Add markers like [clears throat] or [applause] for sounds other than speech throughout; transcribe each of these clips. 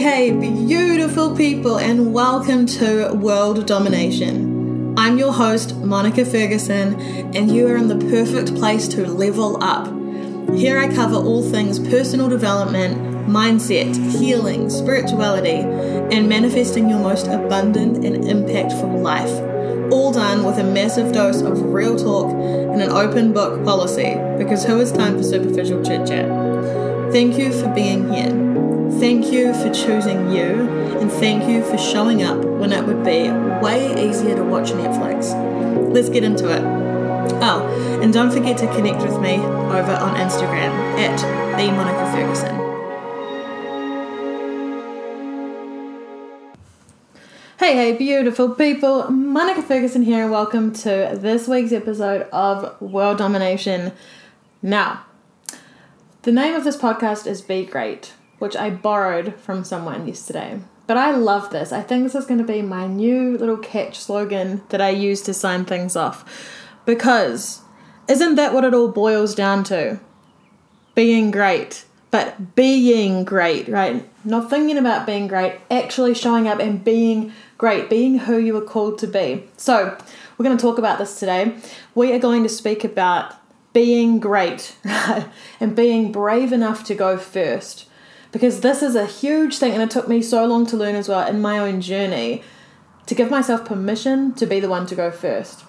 Hey, beautiful people, and welcome to World Domination. I'm your host, Monica Ferguson, and you are in the perfect place to level up. Here I cover all things personal development, mindset, healing, spirituality, and manifesting your most abundant and impactful life. All done with a massive dose of real talk and an open book policy, because who has time for superficial chit chat? Thank you for being here. Thank you for choosing you, and thank you for showing up when it would be way easier to watch Netflix. Let's get into it. Oh, and don't forget to connect with me over on Instagram at the Monica Ferguson. Hey, hey, beautiful people. Monica Ferguson here, and welcome to this week's episode of World Domination. Now, the name of this podcast is Be Great which I borrowed from someone yesterday. But I love this. I think this is going to be my new little catch slogan that I use to sign things off. Because isn't that what it all boils down to? Being great. But being great, right? Not thinking about being great, actually showing up and being great, being who you were called to be. So, we're going to talk about this today. We are going to speak about being great [laughs] and being brave enough to go first because this is a huge thing and it took me so long to learn as well in my own journey to give myself permission to be the one to go first.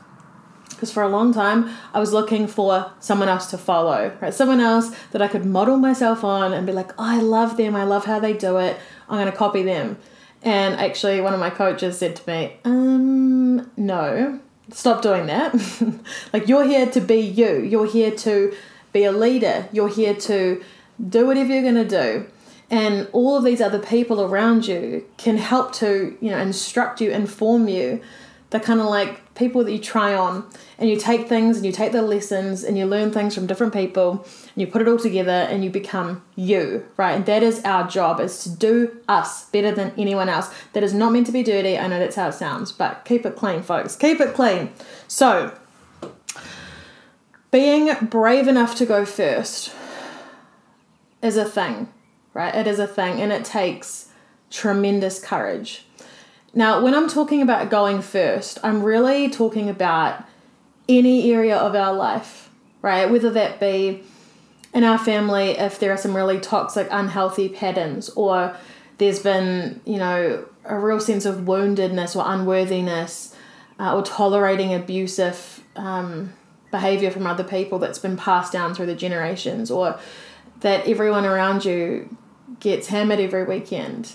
Because for a long time I was looking for someone else to follow, right? Someone else that I could model myself on and be like, oh, I love them, I love how they do it, I'm gonna copy them. And actually, one of my coaches said to me, um, no, stop doing that. [laughs] like, you're here to be you, you're here to be a leader, you're here to do whatever you're gonna do and all of these other people around you can help to you know instruct you inform you. They're kind of like people that you try on and you take things and you take the lessons and you learn things from different people and you put it all together and you become you right? And that is our job is to do us better than anyone else. That is not meant to be dirty. I know that's how it sounds but keep it clean folks. Keep it clean. So being brave enough to go first is a thing right? It is a thing and it takes tremendous courage. Now, when I'm talking about going first, I'm really talking about any area of our life, right? Whether that be in our family, if there are some really toxic, unhealthy patterns, or there's been, you know, a real sense of woundedness or unworthiness, uh, or tolerating abusive um, behavior from other people that's been passed down through the generations, or that everyone around you gets hammered every weekend,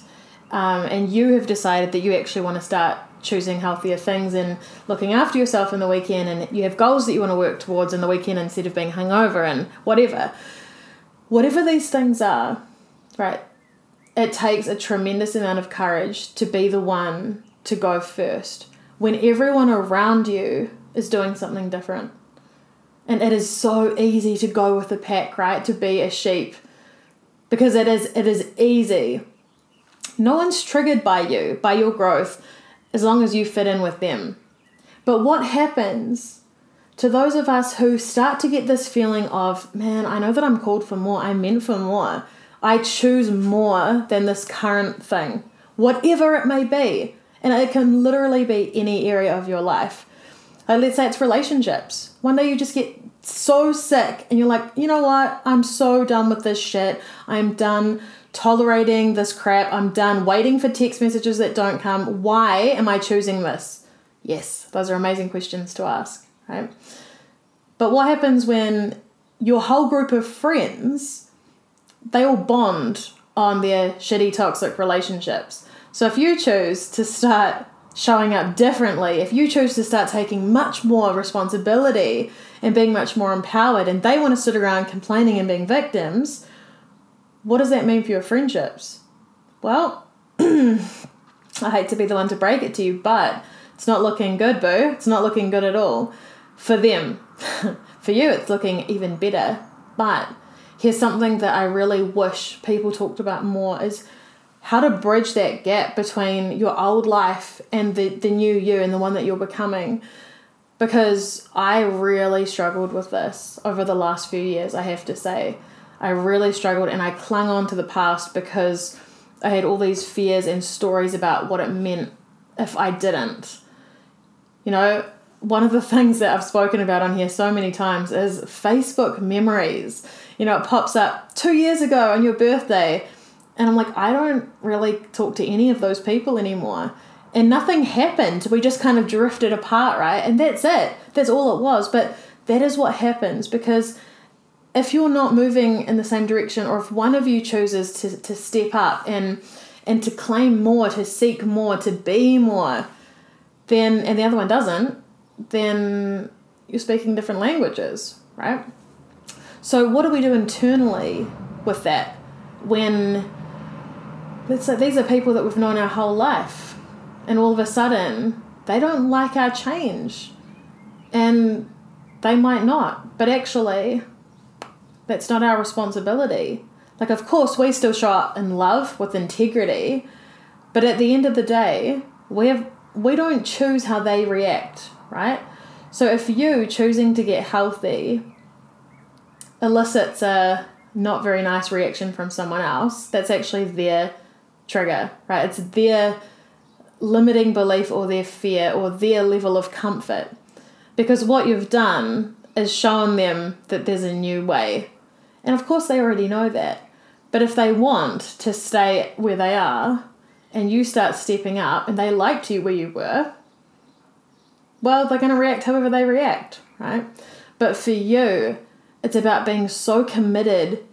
um, and you have decided that you actually want to start choosing healthier things and looking after yourself in the weekend, and you have goals that you want to work towards in the weekend instead of being hungover and whatever. Whatever these things are, right? It takes a tremendous amount of courage to be the one to go first when everyone around you is doing something different. And it is so easy to go with the pack, right? To be a sheep because it is it is easy. No one's triggered by you, by your growth, as long as you fit in with them. But what happens to those of us who start to get this feeling of, man, I know that I'm called for more, I'm meant for more. I choose more than this current thing, whatever it may be. And it can literally be any area of your life. Like, let's say it's relationships. One day you just get so sick and you're like, you know what? I'm so done with this shit. I'm done tolerating this crap. I'm done waiting for text messages that don't come. Why am I choosing this? Yes, those are amazing questions to ask, right? But what happens when your whole group of friends they all bond on their shitty toxic relationships. So if you choose to start showing up differently, if you choose to start taking much more responsibility and being much more empowered, and they want to sit around complaining and being victims, what does that mean for your friendships? Well, [clears throat] I hate to be the one to break it to you, but it's not looking good, boo. It's not looking good at all for them. [laughs] for you, it's looking even better. But here's something that I really wish people talked about more is how to bridge that gap between your old life and the, the new you and the one that you're becoming. Because I really struggled with this over the last few years, I have to say. I really struggled and I clung on to the past because I had all these fears and stories about what it meant if I didn't. You know, one of the [laughs] things that I've spoken about on here so many times is Facebook memories. You know, it pops up two years ago on your birthday, and I'm like, I don't really talk to any of those people anymore. And nothing happened. We just kind of drifted apart, right? And that's it. That's all it was. But that is what happens because if you're not moving in the same direction, or if one of you chooses to, to step up and and to claim more, to seek more, to be more, then and the other one doesn't, then you're speaking different languages, right? So what do we do internally with that when let's say these are people that we've known our whole life and all of a sudden they don't like our change and they might not but actually that's not our responsibility like of course we still show up in love with integrity but at the end of the day we have we don't choose how they react right? So if you choosing to get healthy elicits a not very nice reaction from someone else, that's actually their trigger, right? It's their limiting belief or their fear or their level of comfort. Because what you've done is shown them that there's a new way. And of course, they already know that. But if they want to stay where they are and you start stepping up and they liked you where you were, well, they're going to react however they react, right? But for you, it's about being so committed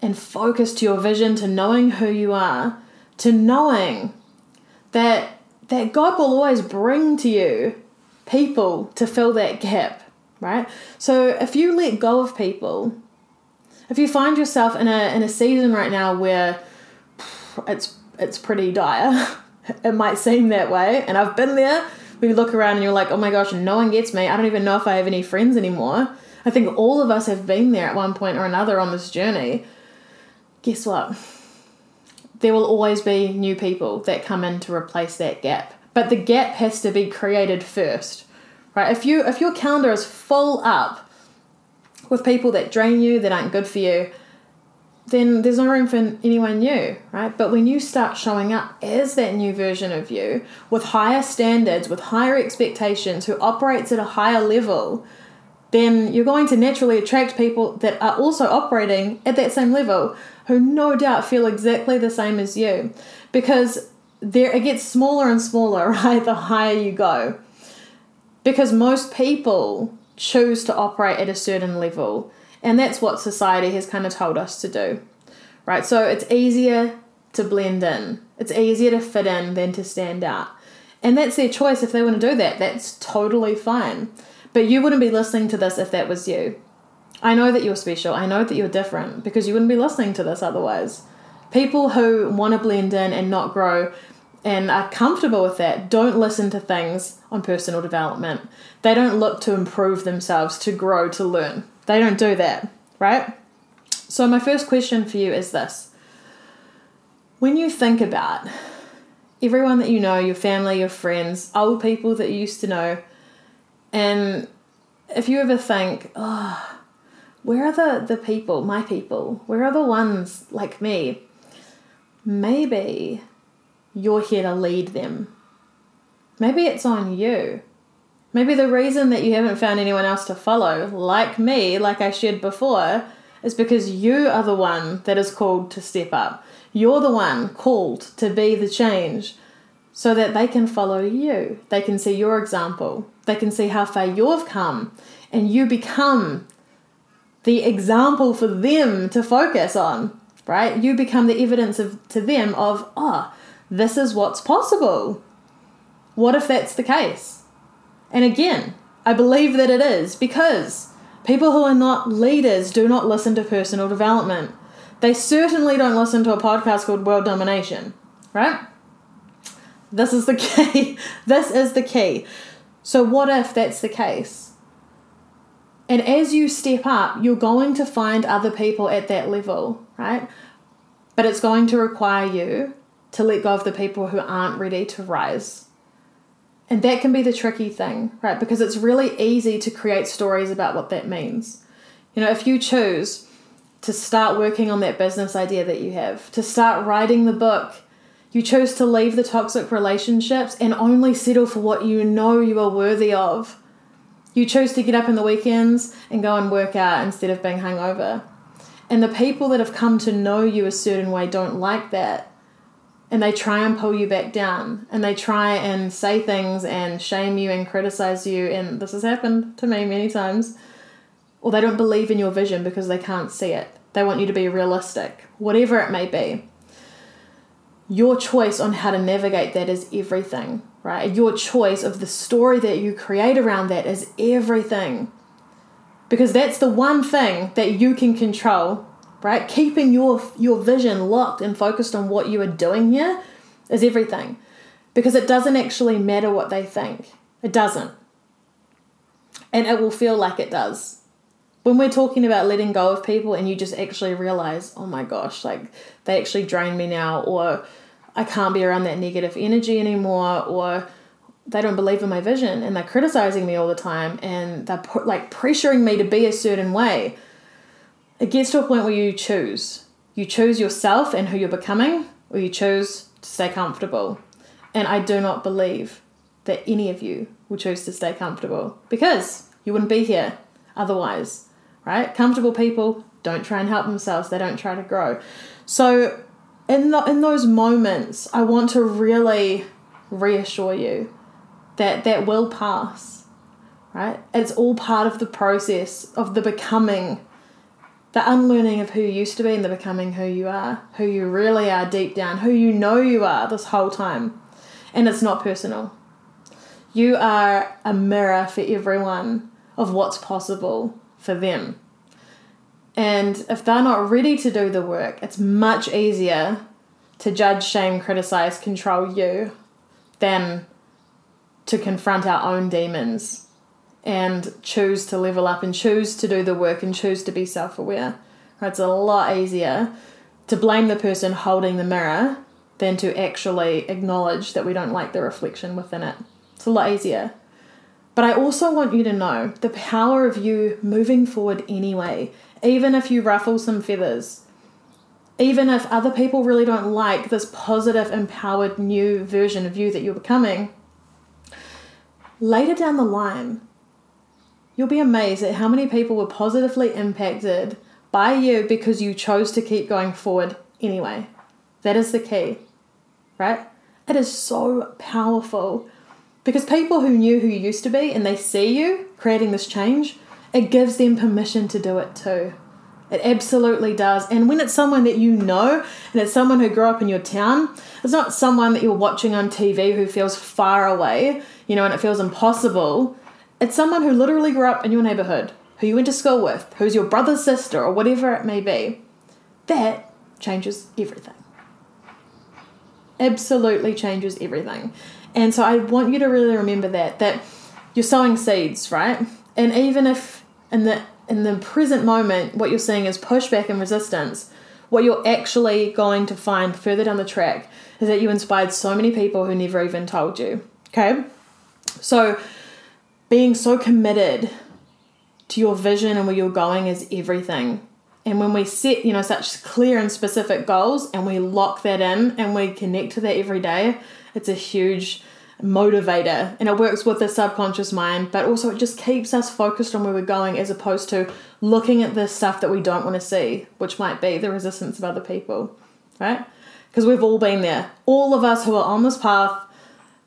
and focused to your vision, to knowing who you are, to knowing that that God will always bring to you people to fill that gap, right? So if you let go of people, if you find yourself in a in a season right now where it's it's pretty dire, [laughs] it might seem that way, and I've been there we look around and you're like, oh my gosh, no one gets me. I don't even know if I have any friends anymore. I think all of us have been there at one point or another on this journey. Guess what? There will always be new people that come in to replace that gap. But the gap has to be created first. Right? If you if your calendar is full up with people that drain you, that aren't good for you, then there's no room for anyone new, right? But when you start showing up as that new version of you with higher standards, with higher expectations, who operates at a higher level, then you're going to naturally attract people that are also operating at that same level who no doubt feel exactly the same as you because there it gets smaller and smaller [laughs] right the higher you go because most people choose to operate at a certain level and that's what society has kind of told us to do. Right? So it's easier to blend in. It's easier to fit in than to stand out. And that's their choice if they want to do that. That's totally fine. But you wouldn't be listening to this if that was you. I know that you're special. I know that you're different because you wouldn't be listening to this otherwise. People who want to blend in and not grow and are comfortable with that don't listen to things on personal development. They don't look to improve themselves, to grow, to learn. They don't do that, right? So, my first question for you is this When you think about everyone that you know, your family, your friends, old people that you used to know, and if you ever think, oh, where are the, the people, my people? Where are the ones like me? Maybe you're here to lead them. Maybe it's on you. Maybe the reason that you haven't found anyone else to follow, like me, like I shared before, is because you are the one that is called to step up. You're the one called to be the change so that they can follow you. They can see your example. They can see how far you've come and you become the example for them to focus on, right? You become the evidence of to them of, oh, this is what's possible. What if that's the case? And again, I believe that it is because people who are not leaders do not listen to personal development. They certainly don't listen to a podcast called World Domination, right? This is the [laughs] key. this is the key. So, what if that's the case? And as you step up, you're going to find other people at that level, right? But it's going to require you to let go of the people who aren't ready to rise. And that can be the tricky thing, right? Because it's really easy to create stories about what that means. You know, if you choose to start working on that business idea that you have, to start writing the book You chose to leave the toxic relationships and only settle for what you know you are worthy of. You choose to get up in the weekends and go and work out instead of being hungover. And the people that have come to know you a certain way don't like that. And they try and pull you back down. And they try and say things and shame you and criticize you. And this has happened to me many times. Or they don't believe in your vision because they can't see it. They want you to be realistic, whatever it may be. Your choice on how to navigate that is everything, right? Your choice of the story that you create around that is everything. Because that's the one thing that you can control right? Keeping your your vision locked and focused on what you are doing here is everything. Because it doesn't actually matter what they think. It doesn't. And it will feel like it does. When we're talking about letting go of people and you just actually realize oh my gosh like they actually drain me now or i can't be around that negative energy anymore or they don't believe in my vision and they're criticizing me all the time and they're like pressuring me to be a certain way. It gets to a point where you choose. You choose yourself and who you're becoming or you choose to stay comfortable. And i do not believe that any of you will choose to stay comfortable because you wouldn't be here otherwise right? Comfortable people don't try and help themselves. They don't try to grow. So in the, in those moments i want to really reassure you that that will pass right? It's all part of the process of the becoming the unlearning of who you used to be and the becoming who you are who you really are deep down who you know you are this whole time. And it's not personal. You are a mirror for everyone of what's possible for them and if they're not ready to do the work it's much easier to judge shame criticize control you than to confront our own demons and choose to level up and choose to do the work and choose to be self aware. It's a lot easier to blame the person holding the mirror than to actually acknowledge that we don't like the reflection within it. It's a lot easier. But I also want you to know the power of you moving forward anyway, even if you ruffle some feathers, even if other people really don't like this positive, empowered new version of you that you're becoming later down the line, you'll be amazed at how many people were positively impacted by you because you chose to keep going forward anyway. That is the key, right? It is so powerful because people who knew who you used to be and they see you creating this change, it gives them permission to do it too. It absolutely does. And when it's someone that you know and it's someone who grew up in your town, it's not someone that you're watching on TV who feels far away you know, and it feels impossible. It's someone who literally grew up in your neighborhood, who you went to school with, who's your brother's sister, or whatever it may be. That changes everything. Absolutely changes everything. And so I want you to really remember that that you're sowing seeds, right? And even if in the in the present moment what you're seeing is pushback and resistance, what you're actually going to find further down the track is that you inspired so many people who never even told you. Okay? So, being so committed to your vision and where you're going is everything. And when we set, you know, such clear and specific goals and we lock that in and we connect to that every day, it's a huge motivator and it works with the subconscious mind, but also it just keeps us focused on where we're going as opposed to looking at the stuff that we don't want to see, which might be the resistance of other people, right? Because we've all been there. All of us who are on this path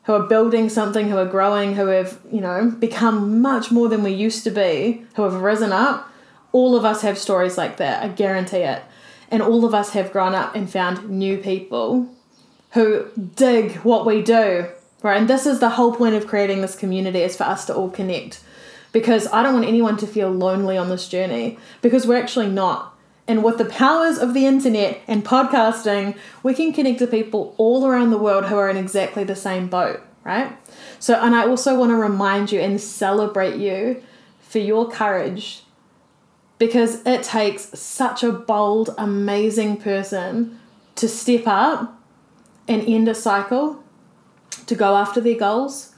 who are building something, who are growing, who have, you know, become much more than we used to be, who have risen up, all of us have stories like that. I guarantee it. And all of us have grown up and found new people who dig what we do, right? And this is the whole point of creating this community is for us to all connect. Because I don't want anyone to feel lonely on this journey because we're actually not. And with the powers of the internet and podcasting, we can connect to people all around the world who are in exactly the same boat, right? So, and I also want to remind you and celebrate you for your courage because it takes such a bold, amazing person to step up and end a cycle, to go after their goals,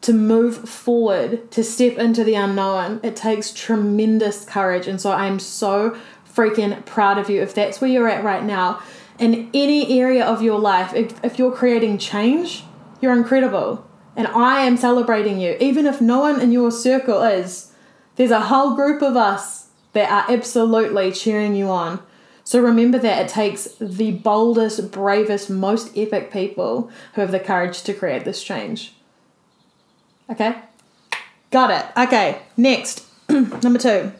to move forward, to step into the unknown. It takes tremendous courage. And so I'm so freaking proud of you if that's where you're at right now. in any area of your life, if, if you're creating change, you're incredible. And I am celebrating you. Even if no one in your circle is, there's a whole group of us that are absolutely cheering you on. So remember that it takes the boldest, bravest, most epic people who have the courage to create this change. Okay? Got it. Okay, next. [clears throat] Number two.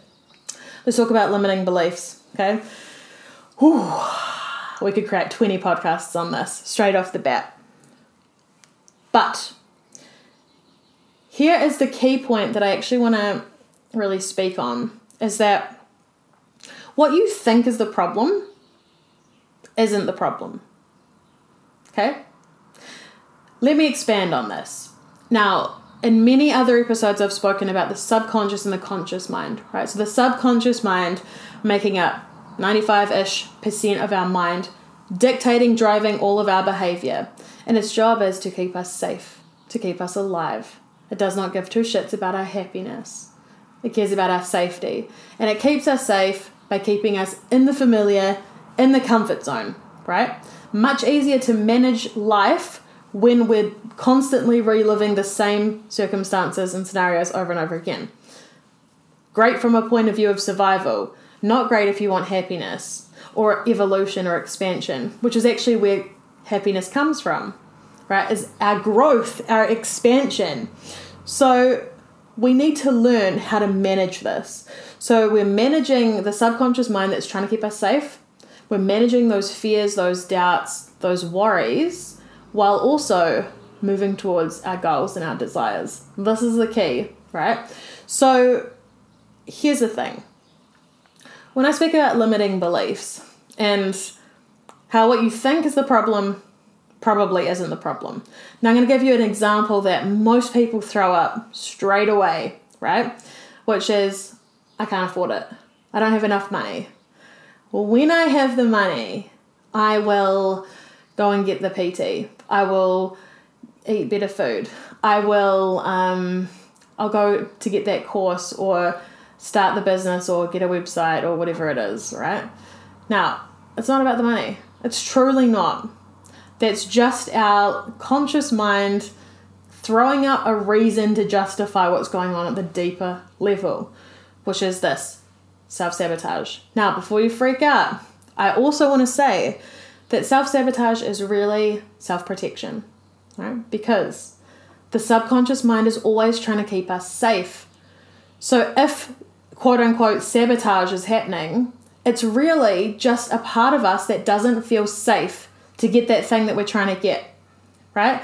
Let's talk about limiting beliefs. Okay? Whew. We could create 20 podcasts on this straight off the bat. But here is the key point that I actually want to really speak on is that what you think is the problem isn't the problem. Okay? Let me expand on this. Now, in many other episodes, I've spoken about the subconscious and the conscious mind, right? So, the subconscious mind making up 95 ish percent of our mind, dictating, driving all of our behavior. And its job is to keep us safe, to keep us alive. It does not give two shits about our happiness, it cares about our safety. And it keeps us safe by keeping us in the familiar, in the comfort zone, right? Much easier to manage life when we're constantly reliving the same circumstances and scenarios over and over again. Great from a point of view of survival, not great if you want happiness or evolution or expansion, which is actually where happiness comes from, right? Is our growth, our expansion. So we need to learn how to manage this. So we're managing the subconscious mind that's trying to keep us safe. We're managing those fears, those doubts, those worries, while also moving towards our goals and our desires. This is the key, right? So here's the thing. When I speak about limiting beliefs and how what you think is the problem probably isn't the problem. Now, I'm going to give you an example that most people throw up straight away, right? Which is, I can't afford it. I don't have enough money. Well, when I have the money, I will go and get the PT. I will eat better food. I will, um, I'll go to get that course or start the business or get a website or whatever it is, right? Now, it's not about the money. It's truly not that's just our conscious mind throwing up a reason to justify what's going on at the deeper level, which is this self sabotage. Now, before you freak out, I also want to say that self sabotage is really self protection, right? Because the subconscious mind is always trying to keep us safe. So if quote unquote sabotage is happening, it's really just a part of us that doesn't feel safe to get that thing that we're trying to get, right?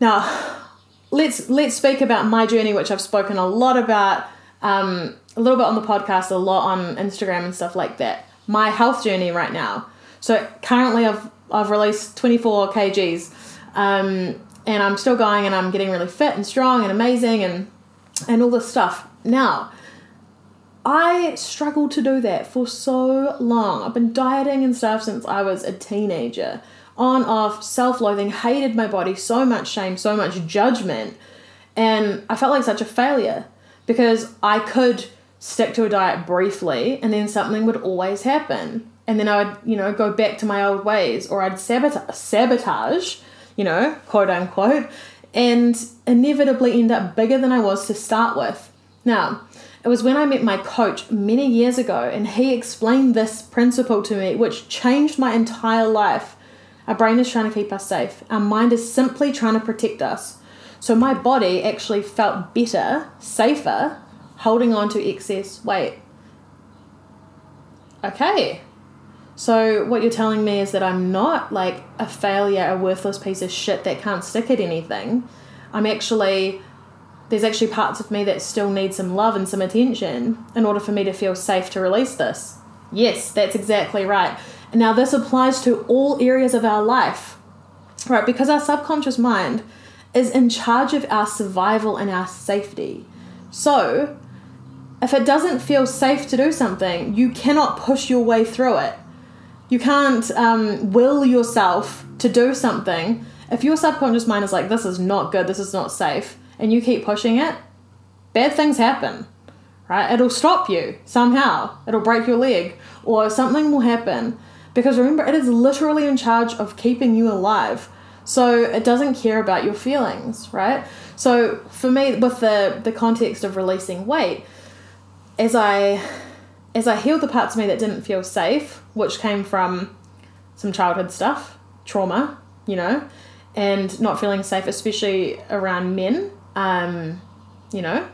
Now, let's let's speak about my journey, which I've spoken a lot about, um, a little bit on the podcast, a lot on Instagram and stuff like that. My health journey right now. So currently, I've I've released 24 kgs, um, and I'm still going, and I'm getting really fit and strong and amazing, and and all this stuff. Now, I struggled to do that for so long. I've been dieting and stuff since I was a teenager. On, off, self loathing, hated my body, so much shame, so much judgment. And I felt like such a failure because I could stick to a diet briefly and then something would always happen. And then I would, you know, go back to my old ways or I'd sabotage, sabotage you know, quote unquote, and inevitably end up bigger than I was to start with. Now, it was when I met my coach many years ago, and he explained this principle to me, which changed my entire life. Our brain is trying to keep us safe, our mind is simply trying to protect us. So my body actually felt better, safer, holding on to excess weight. Okay. So what you're telling me is that I'm not like a failure, a worthless piece of shit that can't stick at anything. I'm actually there's actually parts of me that still need some love and some attention in order for me to feel safe to release this. Yes, that's exactly right. And now, this applies to all areas of our life, right? Because our subconscious mind is in charge of our survival and our safety. So, if it doesn't feel safe to do something, you cannot push your way through it. You can't um, will yourself to do something. If your subconscious mind is like, this is not good, this is not safe, and you keep pushing it, bad things happen, right? It'll stop you somehow, it'll break your leg, or something will happen Because remember, it is literally in charge of keeping you alive. So it doesn't care about your feelings, right? So for me, with the, the context of releasing weight, as I as I healed the parts of me that didn't feel safe, which came from some childhood stuff, trauma, you know, and not feeling safe, especially around men, um, you know,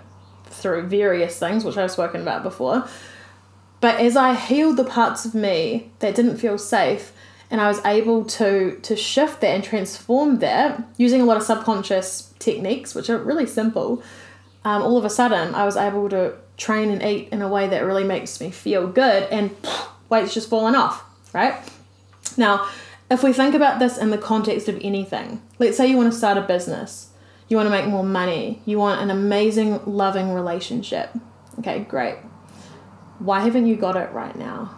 through various things, which I've spoken about before. But as I healed the parts of me that didn't feel safe, and I was able to to shift that and transform that using a lot of subconscious techniques, which are really simple. Um, all of a sudden, I was able to train and eat in a way that really makes me feel good, and weight's just fallen off, right? Now, if we think about this in the context of anything, let's say you want to start a business, you want to make more money, you want an amazing, loving relationship. Okay, great. Why haven't you got it right now?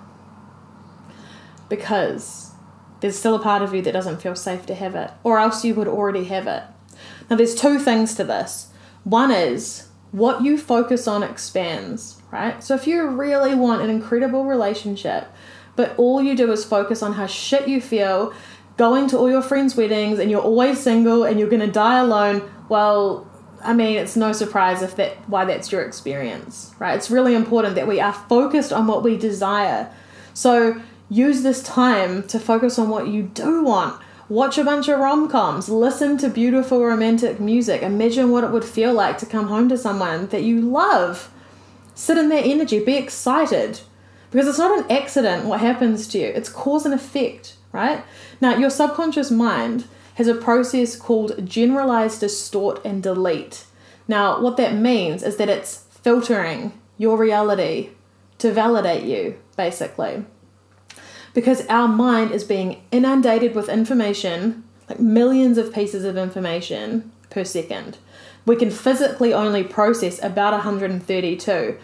Because there's still a part of you that doesn't feel safe to have it, or else you would already have it. Now, there's two things to this. One is what you focus on expands, right? So, if you really want an incredible relationship, but all you do is focus on how shit you feel, going to all your friends' weddings, and you're always single and you're gonna die alone, well, I mean, it's no surprise if that why that's your experience, right? It's really important that we are focused on what we desire. So use this time to focus on what you do want. Watch a bunch of rom coms, listen to beautiful romantic music, imagine what it would feel like to come home to someone that you love. Sit in that energy, be excited. Because it's not an accident what happens to you, it's cause and effect, right? Now, your subconscious mind has a process called generalized distort and delete. Now, what that means is that it's filtering your reality to validate you, basically. Because our mind is being inundated with information, like millions of pieces of information per second. We can physically only process about 132.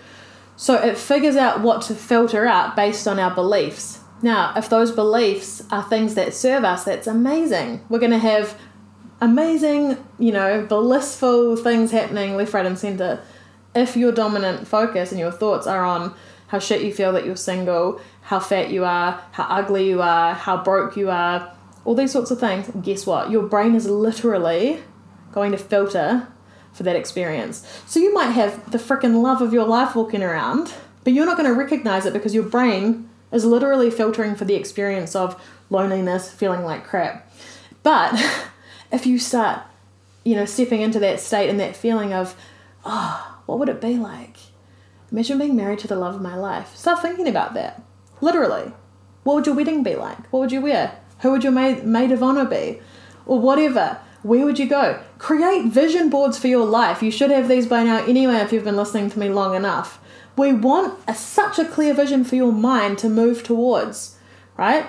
So it figures out what to filter out based on our beliefs. Now, if those beliefs are things that serve us, that's amazing. We're going to have amazing, you know, blissful things happening left, right, and center. If your dominant focus and your thoughts are on how shit you feel that you're single, how fat you are, how ugly you are, how broke you are, all these sorts of things, guess what? Your brain is literally going to filter for that experience. So you might have the freaking love of your life walking around, but you're not going to recognize it because your brain is literally filtering for the experience of loneliness, feeling like crap. But [laughs] if you start, you know, stepping into that state and that feeling of, oh, what would it be like? Imagine being married to the love of my life. Start thinking about that. Literally. What would your wedding be like? What would you wear? Who would your maid, maid of honor be? Or whatever. Where would you go? Create vision boards for your life. You should have these by now anyway if you've been listening to me long enough. We want a, such a clear vision for your mind to move towards, right?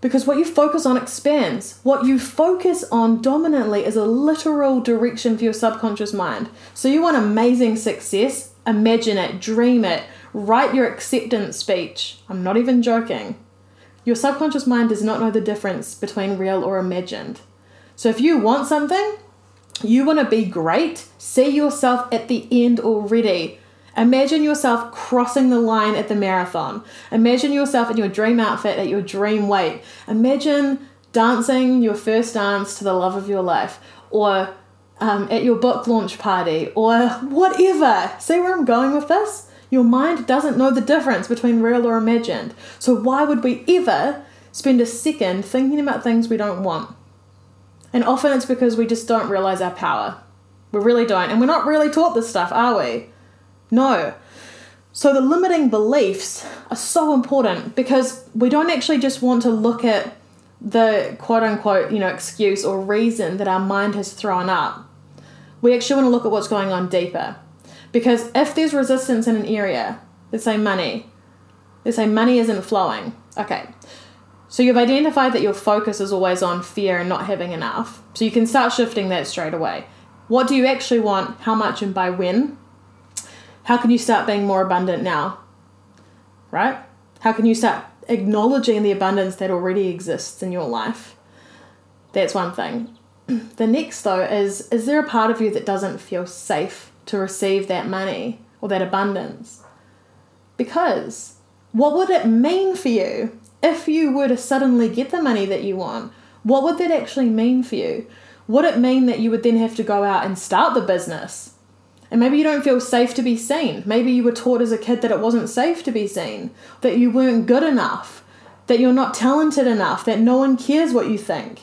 Because what you focus on expands. What you focus on dominantly is a literal direction for your subconscious mind. So you want amazing success, imagine it, dream it, write your acceptance speech. I'm not even joking. Your subconscious mind does not know the difference between real or imagined. So if you want something, you want to be great, see yourself at the end already. Imagine yourself crossing the line at the marathon. Imagine yourself in your dream outfit at your dream weight. Imagine dancing your first dance to the love of your life or um, at your book launch party or whatever. See where I'm going with this? Your mind doesn't know the difference between real or imagined. So why would we ever spend a second thinking about things we don't want? And often it's because we just don't realize our power. We really don't. And we're not really taught this stuff, are we? No. So the limiting beliefs are so important because we don't actually just want to look at the quote unquote, you know, excuse or reason that our mind has thrown up. We actually want to look at what's going on deeper. Because if there's resistance in an area, let's say money, let's say money isn't flowing. Okay. So you've identified that your focus is always on fear and not having enough. So you can start shifting that straight away. What do you actually want? How much and by when? How can you start being more abundant now? Right? How can you start acknowledging the abundance that already exists in your life? That's one thing. [clears throat] The next, though, is is there a part of you that doesn't feel safe to receive that money or that abundance? Because what would it mean for you if you were to suddenly get the money that you want, what would that actually mean for you? Would it mean that you would then have to go out and start the business? And maybe you don't feel safe to be seen. Maybe you were taught as a kid that it wasn't safe to be seen, that you weren't good enough, that you're not talented enough, that no one cares what you think.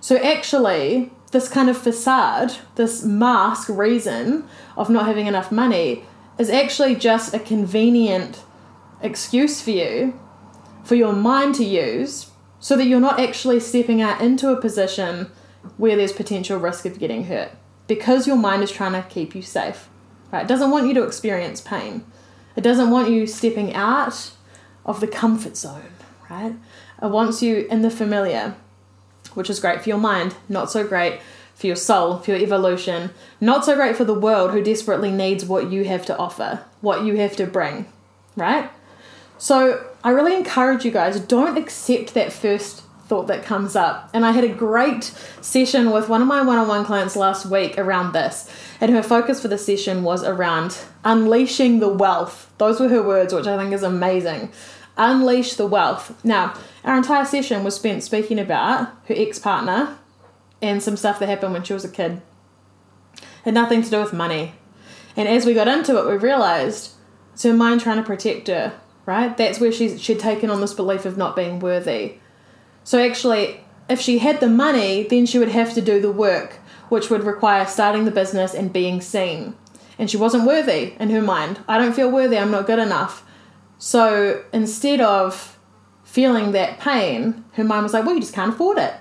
So, actually, this kind of facade, this mask reason of not having enough money, is actually just a convenient excuse for you, for your mind to use, so that you're not actually stepping out into a position where there's potential risk of getting hurt because your mind is trying to keep you safe. Right? It doesn't want you to experience pain. It doesn't want you stepping out of the comfort zone, right? It wants you in the familiar, which is great for your mind, not so great for your soul, for your evolution, not so great for the world who desperately needs what you have to offer, what you have to bring, right? So I really encourage you guys don't accept that first thought that comes up. And I had a great session with one of my one on one clients last week around this. And her focus for the session was around unleashing the wealth. Those were her words, which I think is amazing. Unleash the wealth. Now, our entire session was spent speaking about her ex partner and some stuff that happened when she was a kid. It had nothing to do with money. And as we got into it, we realized it's her mind trying to protect her, right? That's where she's, she'd taken on this belief of not being worthy so actually, if she had the money, then she would have to do the work, which would require starting the business and being seen. And she wasn't worthy in her mind. I don't feel worthy, I'm not good enough. So instead of feeling that pain, her mind was like, well, you just can't afford it.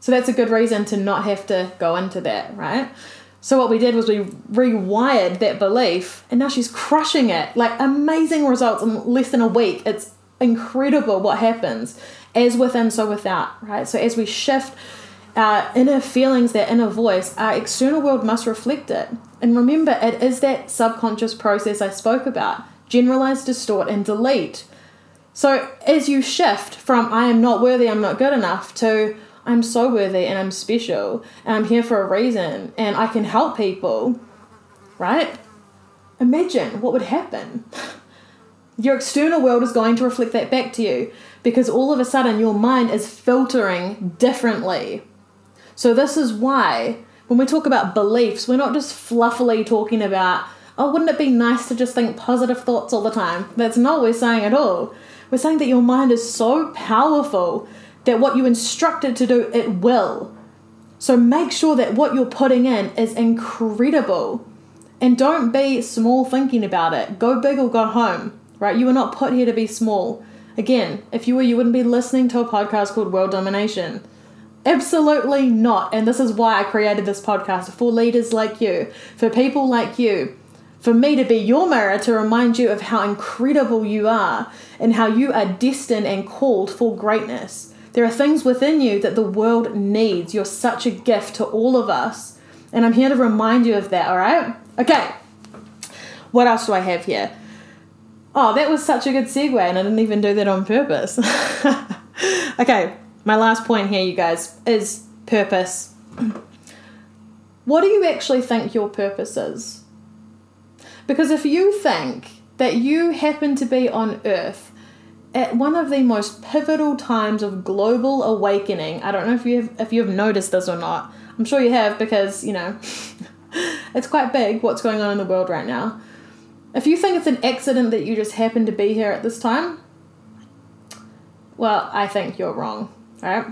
So that's a good reason to not have to go into that, right? So what we did was we rewired that belief and now she's crushing it. Like amazing results in less than a week. It's incredible what happens as within, so without, right? So as we shift our inner feelings, that inner voice, our external world must reflect it. And remember, it is that subconscious process I spoke about generalize, distort, and delete. So as you shift from I am not worthy, I'm not good enough to I'm so worthy and I'm special and I'm here for a reason and I can help people, right? Imagine what would happen. [laughs] Your external world is going to reflect that back to you because all of a sudden your mind is filtering differently. So, this is why when we talk about beliefs, we're not just fluffily talking about, oh, wouldn't it be nice to just think positive thoughts all the time? That's not what we're saying at all. We're saying that your mind is so powerful that what you instruct it to do, it will. So, make sure that what you're putting in is incredible. And don't be small thinking about it. Go big or go home right? You were not put here to be small. Again, if you were, you wouldn't be listening to a podcast called World Domination. Absolutely not. And this is why I created this podcast for leaders like you, for people like you, for me to be your mirror to remind you of how incredible you are and how you are destined and called for greatness. There are things within you that the world needs. You're such a gift to all of us. And I'm here to remind you of that, all right? Okay. What else do I have here? Oh, that was such a good segue, and I didn't even do that on purpose. [laughs] okay, my last point here, you guys, is purpose. [clears throat] What do you actually think your purpose is? Because if you think that you happen to be on Earth at one of the most pivotal times of global awakening, I don't know if you have if you have noticed this or not. I'm sure you have because you know [laughs] it's quite big what's going on in the world right now. If you think it's an accident that you just happen to be here at this time, well, I think you're wrong. Alright?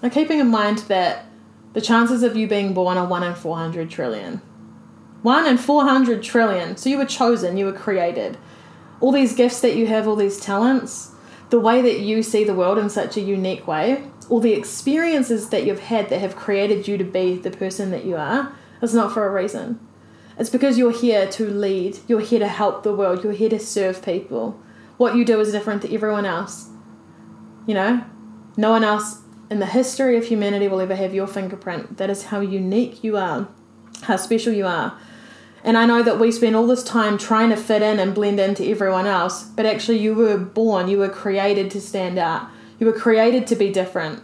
Now, keeping in mind that the chances of you being born are 1 in 400 trillion. 1 in 400 trillion. So you were chosen, you were created. All these gifts that you have, all these talents, the way that you see the world in such a unique way, all the experiences that you've had that have created you to be the person that you are, is not for a reason. It's because you're here to lead, you're here to help the world, you're here to serve people. What you do is different to everyone else. You know, no one else in the history of humanity will ever have your fingerprint. That is how unique you are, how special you are. And I know that we spend all this time trying to fit in and blend into everyone else, but actually, you were born, you were created to stand out, you were created to be different.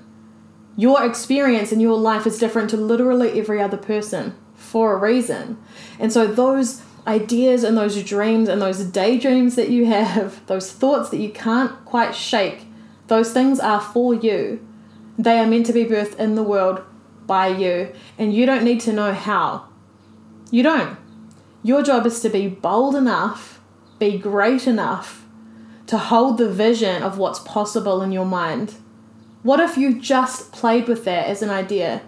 Your experience in your life is different to literally every other person for a reason. And so those ideas and those dreams and those daydreams that you have, [laughs] those thoughts that you can't quite shake, Those things are for you. They are meant to be birthed in the world by you, and you don't need to know how. You don't. Your job is to be bold enough, be great enough to hold the vision of what's possible in your mind. What if you just played with that as an idea?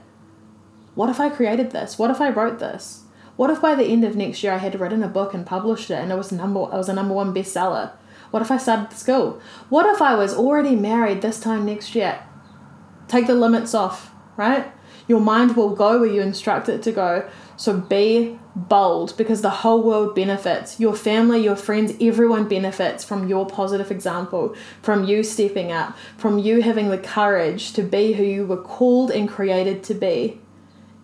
What if I created this? What if I wrote this? What if by the end of next year I had written a book and published it and it was number it was a number one bestseller? What if I started school? What if I was already married this time next year? Take the limits off, right? Your mind will go where you instruct it to go. So be bold because the whole world benefits. Your family, your friends, everyone benefits from your positive example, from you stepping up, from you having the courage to be who you were called and created to be.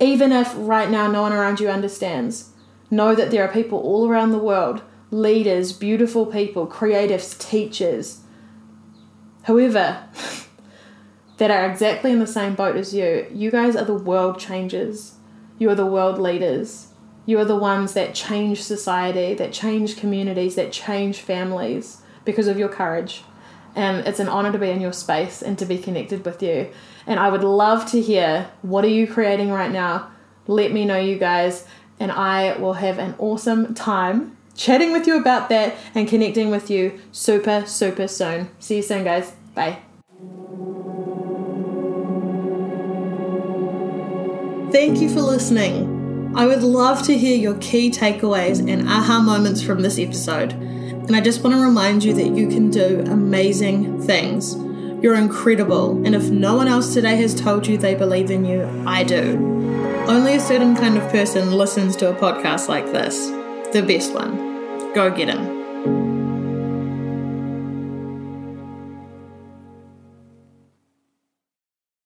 Even if right now no one around you understands, know that there are people all around the world leaders, beautiful people, creatives, teachers, whoever. [laughs] that are exactly in the same boat as you. You guys are the world changers. You are the world leaders. You are the ones that change society, that change communities, that change families because of your courage. And it's an honor to be in your space and to be connected with you. And I would love to hear what are you creating right now? Let me know, you guys, and I will have an awesome time chatting with you about that and connecting with you super, super soon. See you soon, guys. Bye. Thank you for listening. I would love to hear your key takeaways and aha moments from this episode. And I just want to remind you that you can do amazing things. You're incredible, and if no one else today has told you they believe in you, I do. Only a certain kind of person listens to a podcast like this the best one. Go get him.